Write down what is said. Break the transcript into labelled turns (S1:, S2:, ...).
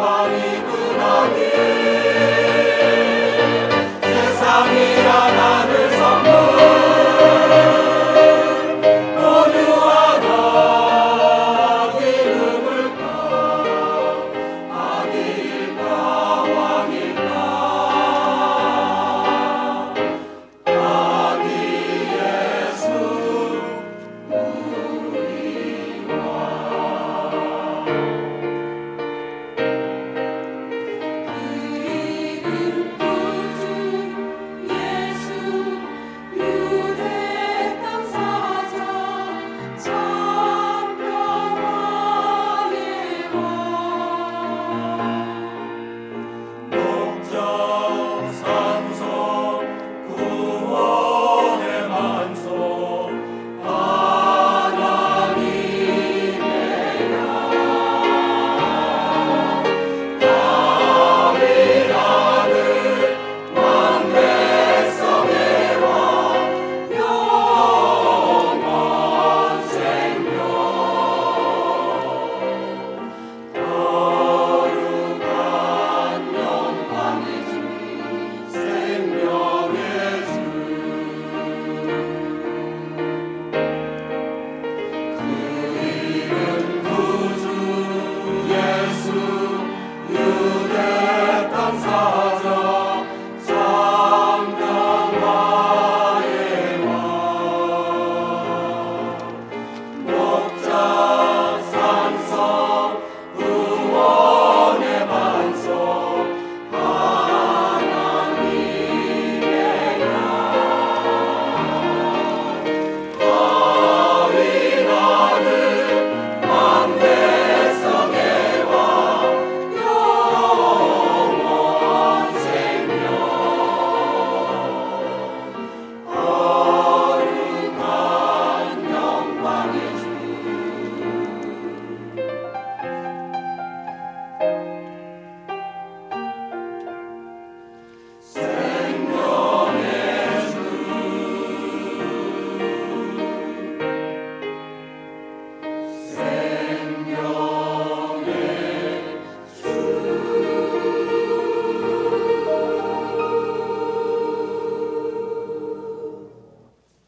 S1: body. you.